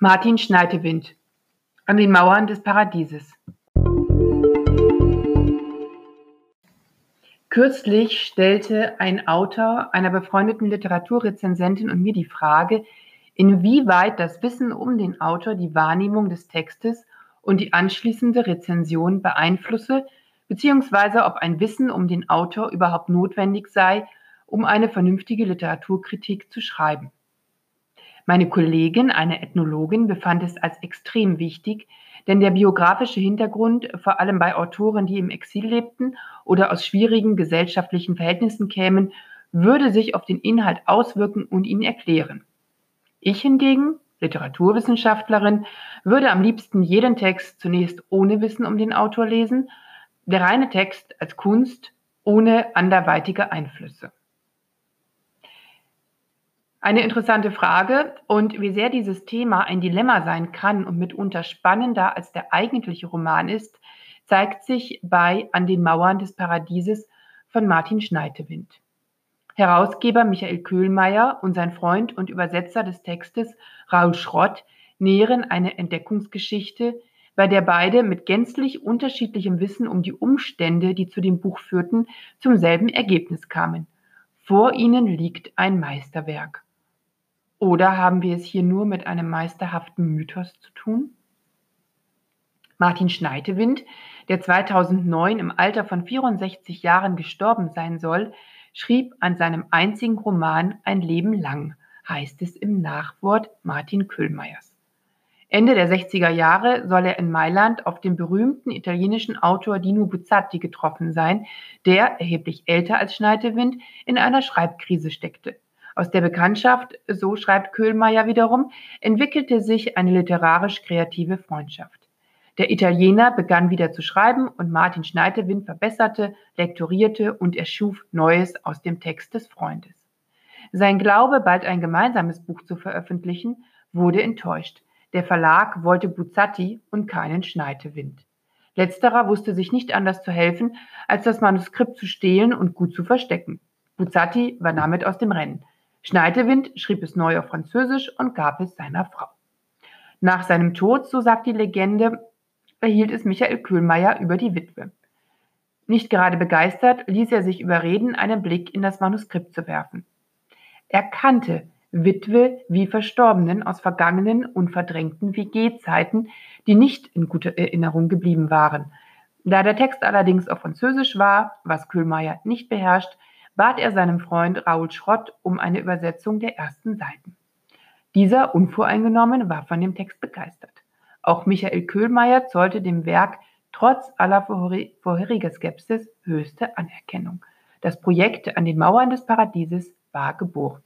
Martin Schneidewind An den Mauern des Paradieses Kürzlich stellte ein Autor einer befreundeten Literaturrezensentin und mir die Frage, inwieweit das Wissen um den Autor die Wahrnehmung des Textes und die anschließende Rezension beeinflusse, beziehungsweise ob ein Wissen um den Autor überhaupt notwendig sei, um eine vernünftige Literaturkritik zu schreiben. Meine Kollegin, eine Ethnologin, befand es als extrem wichtig, denn der biografische Hintergrund, vor allem bei Autoren, die im Exil lebten oder aus schwierigen gesellschaftlichen Verhältnissen kämen, würde sich auf den Inhalt auswirken und ihn erklären. Ich hingegen, Literaturwissenschaftlerin, würde am liebsten jeden Text zunächst ohne Wissen um den Autor lesen, der reine Text als Kunst ohne anderweitige Einflüsse. Eine interessante Frage und wie sehr dieses Thema ein Dilemma sein kann und mitunter spannender als der eigentliche Roman ist, zeigt sich bei An den Mauern des Paradieses von Martin Schneidewind. Herausgeber Michael Köhlmeier und sein Freund und Übersetzer des Textes Raul Schrott nähren eine Entdeckungsgeschichte, bei der beide mit gänzlich unterschiedlichem Wissen um die Umstände, die zu dem Buch führten, zum selben Ergebnis kamen. Vor ihnen liegt ein Meisterwerk. Oder haben wir es hier nur mit einem meisterhaften Mythos zu tun? Martin Schneidewind, der 2009 im Alter von 64 Jahren gestorben sein soll, schrieb an seinem einzigen Roman Ein Leben lang, heißt es im Nachwort Martin Köhlmeiers. Ende der 60er Jahre soll er in Mailand auf den berühmten italienischen Autor Dino Buzzati getroffen sein, der, erheblich älter als Schneidewind, in einer Schreibkrise steckte. Aus der Bekanntschaft, so schreibt Köhlmeier wiederum, entwickelte sich eine literarisch-kreative Freundschaft. Der Italiener begann wieder zu schreiben und Martin Schneidewind verbesserte, lektorierte und erschuf Neues aus dem Text des Freundes. Sein Glaube, bald ein gemeinsames Buch zu veröffentlichen, wurde enttäuscht. Der Verlag wollte Buzzati und keinen Schneidewind. Letzterer wusste sich nicht anders zu helfen, als das Manuskript zu stehlen und gut zu verstecken. Buzzati war damit aus dem Rennen. Schneidewind schrieb es neu auf Französisch und gab es seiner Frau. Nach seinem Tod, so sagt die Legende, erhielt es Michael Köhlmeier über die Witwe. Nicht gerade begeistert, ließ er sich überreden, einen Blick in das Manuskript zu werfen. Er kannte Witwe wie Verstorbenen aus vergangenen und verdrängten WG-Zeiten, die nicht in guter Erinnerung geblieben waren. Da der Text allerdings auf Französisch war, was Köhlmeier nicht beherrscht, bat er seinem Freund Raoul Schrott um eine Übersetzung der ersten Seiten. Dieser, unvoreingenommen, war von dem Text begeistert. Auch Michael Köhlmeier zollte dem Werk trotz aller vorheriger Skepsis höchste Anerkennung. Das Projekt an den Mauern des Paradieses war geboren.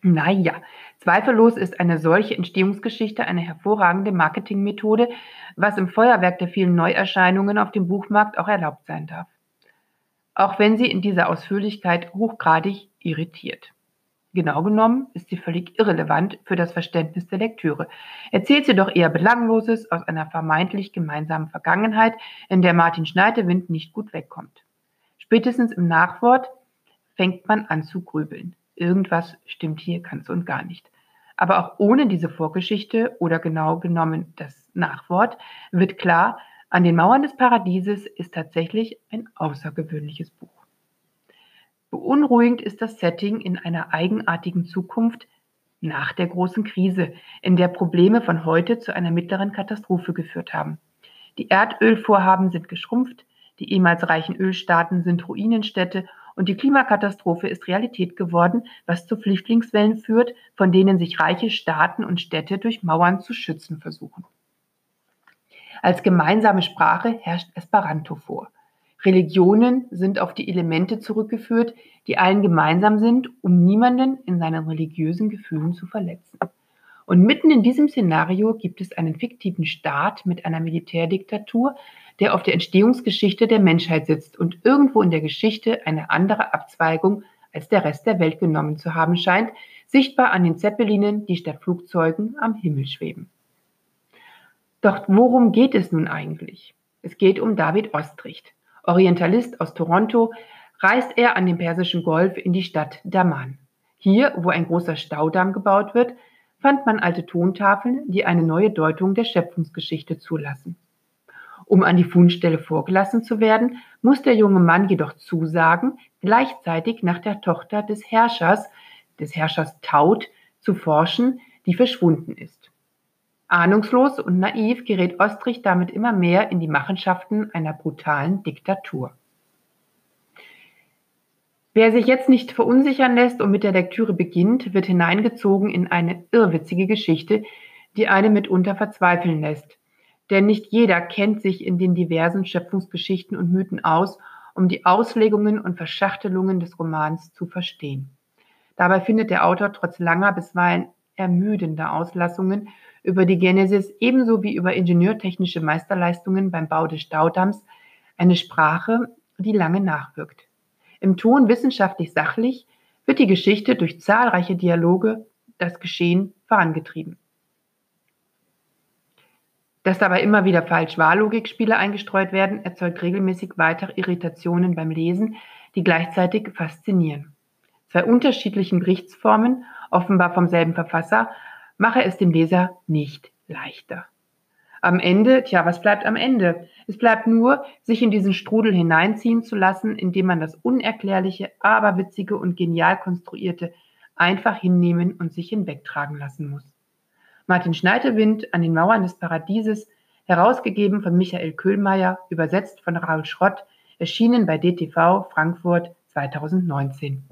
Naja, zweifellos ist eine solche Entstehungsgeschichte eine hervorragende Marketingmethode, was im Feuerwerk der vielen Neuerscheinungen auf dem Buchmarkt auch erlaubt sein darf auch wenn sie in dieser Ausführlichkeit hochgradig irritiert. Genau genommen ist sie völlig irrelevant für das Verständnis der Lektüre. Erzählt sie doch eher Belangloses aus einer vermeintlich gemeinsamen Vergangenheit, in der Martin Schneidewind nicht gut wegkommt. Spätestens im Nachwort fängt man an zu grübeln. Irgendwas stimmt hier ganz und gar nicht. Aber auch ohne diese Vorgeschichte oder genau genommen das Nachwort wird klar, an den Mauern des Paradieses ist tatsächlich ein außergewöhnliches Buch. Beunruhigend ist das Setting in einer eigenartigen Zukunft nach der großen Krise, in der Probleme von heute zu einer mittleren Katastrophe geführt haben. Die Erdölvorhaben sind geschrumpft, die ehemals reichen Ölstaaten sind Ruinenstädte und die Klimakatastrophe ist Realität geworden, was zu Flüchtlingswellen führt, von denen sich reiche Staaten und Städte durch Mauern zu schützen versuchen. Als gemeinsame Sprache herrscht Esperanto vor. Religionen sind auf die Elemente zurückgeführt, die allen gemeinsam sind, um niemanden in seinen religiösen Gefühlen zu verletzen. Und mitten in diesem Szenario gibt es einen fiktiven Staat mit einer Militärdiktatur, der auf der Entstehungsgeschichte der Menschheit sitzt und irgendwo in der Geschichte eine andere Abzweigung als der Rest der Welt genommen zu haben scheint, sichtbar an den Zeppelinen, die statt Flugzeugen am Himmel schweben. Doch worum geht es nun eigentlich? Es geht um David Ostricht. Orientalist aus Toronto reist er an dem Persischen Golf in die Stadt Daman. Hier, wo ein großer Staudamm gebaut wird, fand man alte Tontafeln, die eine neue Deutung der Schöpfungsgeschichte zulassen. Um an die Fundstelle vorgelassen zu werden, muss der junge Mann jedoch zusagen, gleichzeitig nach der Tochter des Herrschers, des Herrschers Taut, zu forschen, die verschwunden ist. Ahnungslos und naiv gerät Ostrich damit immer mehr in die Machenschaften einer brutalen Diktatur. Wer sich jetzt nicht verunsichern lässt und mit der Lektüre beginnt, wird hineingezogen in eine irrwitzige Geschichte, die einen mitunter verzweifeln lässt. Denn nicht jeder kennt sich in den diversen Schöpfungsgeschichten und Mythen aus, um die Auslegungen und Verschachtelungen des Romans zu verstehen. Dabei findet der Autor trotz langer, bisweilen ermüdender Auslassungen über die Genesis ebenso wie über ingenieurtechnische Meisterleistungen beim Bau des Staudamms eine Sprache, die lange nachwirkt. Im Ton wissenschaftlich sachlich wird die Geschichte durch zahlreiche Dialoge das Geschehen vorangetrieben. Dass dabei immer wieder Falsch-Wahr-Logikspiele eingestreut werden, erzeugt regelmäßig weitere Irritationen beim Lesen, die gleichzeitig faszinieren. Zwei unterschiedlichen Berichtsformen, offenbar vom selben Verfasser, mache es dem Leser nicht leichter. Am Ende, tja, was bleibt am Ende? Es bleibt nur, sich in diesen Strudel hineinziehen zu lassen, indem man das Unerklärliche, aber witzige und genial konstruierte einfach hinnehmen und sich hinwegtragen lassen muss. Martin Schneidewind an den Mauern des Paradieses, herausgegeben von Michael Köhlmeier, übersetzt von Raul Schrott, erschienen bei DTV Frankfurt 2019.